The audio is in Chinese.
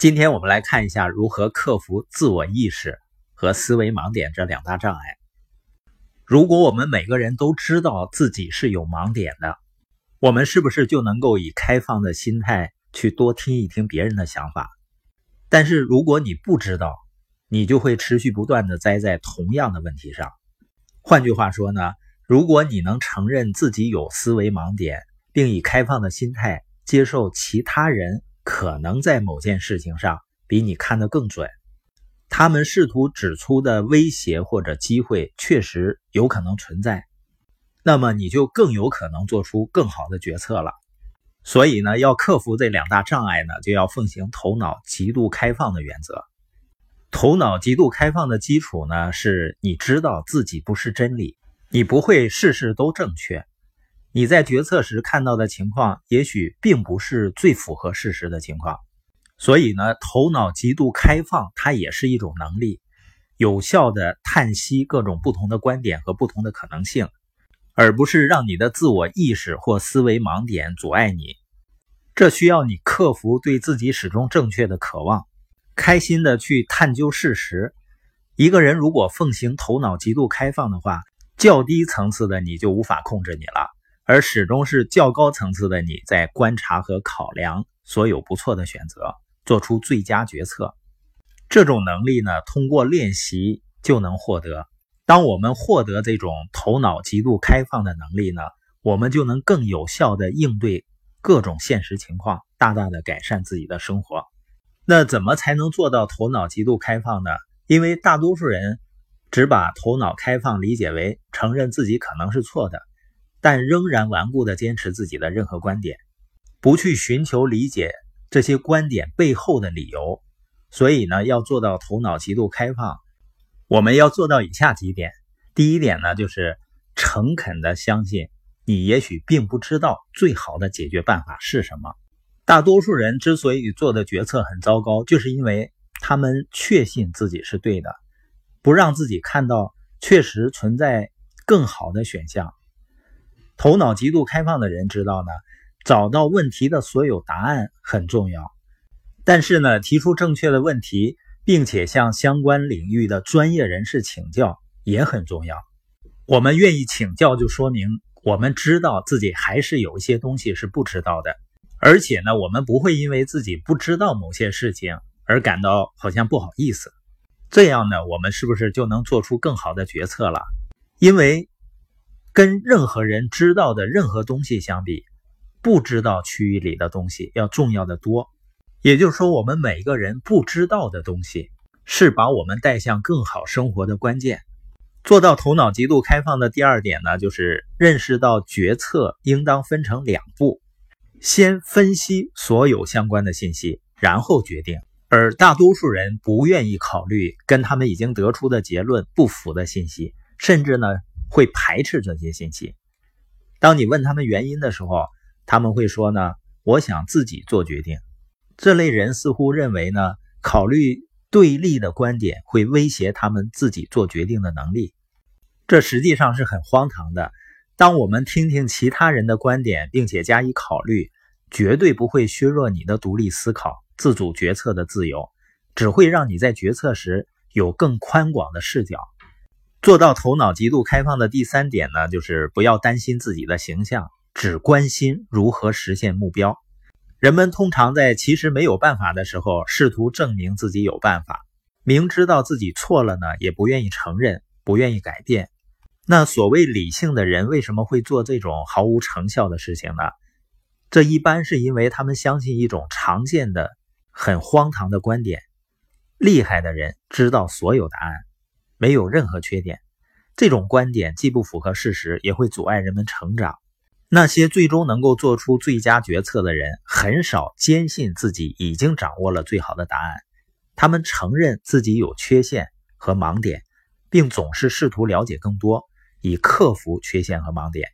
今天我们来看一下如何克服自我意识和思维盲点这两大障碍。如果我们每个人都知道自己是有盲点的，我们是不是就能够以开放的心态去多听一听别人的想法？但是如果你不知道，你就会持续不断的栽在同样的问题上。换句话说呢，如果你能承认自己有思维盲点，并以开放的心态接受其他人。可能在某件事情上比你看得更准，他们试图指出的威胁或者机会确实有可能存在，那么你就更有可能做出更好的决策了。所以呢，要克服这两大障碍呢，就要奉行头脑极度开放的原则。头脑极度开放的基础呢，是你知道自己不是真理，你不会事事都正确。你在决策时看到的情况，也许并不是最符合事实的情况，所以呢，头脑极度开放，它也是一种能力，有效的探析各种不同的观点和不同的可能性，而不是让你的自我意识或思维盲点阻碍你。这需要你克服对自己始终正确的渴望，开心的去探究事实。一个人如果奉行头脑极度开放的话，较低层次的你就无法控制你了。而始终是较高层次的你在观察和考量所有不错的选择，做出最佳决策。这种能力呢，通过练习就能获得。当我们获得这种头脑极度开放的能力呢，我们就能更有效的应对各种现实情况，大大的改善自己的生活。那怎么才能做到头脑极度开放呢？因为大多数人只把头脑开放理解为承认自己可能是错的。但仍然顽固地坚持自己的任何观点，不去寻求理解这些观点背后的理由。所以呢，要做到头脑极度开放，我们要做到以下几点。第一点呢，就是诚恳地相信你也许并不知道最好的解决办法是什么。大多数人之所以做的决策很糟糕，就是因为他们确信自己是对的，不让自己看到确实存在更好的选项。头脑极度开放的人知道呢，找到问题的所有答案很重要，但是呢，提出正确的问题，并且向相关领域的专业人士请教也很重要。我们愿意请教，就说明我们知道自己还是有一些东西是不知道的，而且呢，我们不会因为自己不知道某些事情而感到好像不好意思。这样呢，我们是不是就能做出更好的决策了？因为。跟任何人知道的任何东西相比，不知道区域里的东西要重要的多。也就是说，我们每个人不知道的东西，是把我们带向更好生活的关键。做到头脑极度开放的第二点呢，就是认识到决策应当分成两步：先分析所有相关的信息，然后决定。而大多数人不愿意考虑跟他们已经得出的结论不符的信息，甚至呢。会排斥这些信息。当你问他们原因的时候，他们会说呢：“我想自己做决定。”这类人似乎认为呢，考虑对立的观点会威胁他们自己做决定的能力。这实际上是很荒唐的。当我们听听其他人的观点，并且加以考虑，绝对不会削弱你的独立思考、自主决策的自由，只会让你在决策时有更宽广的视角。做到头脑极度开放的第三点呢，就是不要担心自己的形象，只关心如何实现目标。人们通常在其实没有办法的时候，试图证明自己有办法，明知道自己错了呢，也不愿意承认，不愿意改变。那所谓理性的人为什么会做这种毫无成效的事情呢？这一般是因为他们相信一种常见的、很荒唐的观点：厉害的人知道所有答案。没有任何缺点，这种观点既不符合事实，也会阻碍人们成长。那些最终能够做出最佳决策的人，很少坚信自己已经掌握了最好的答案。他们承认自己有缺陷和盲点，并总是试图了解更多，以克服缺陷和盲点。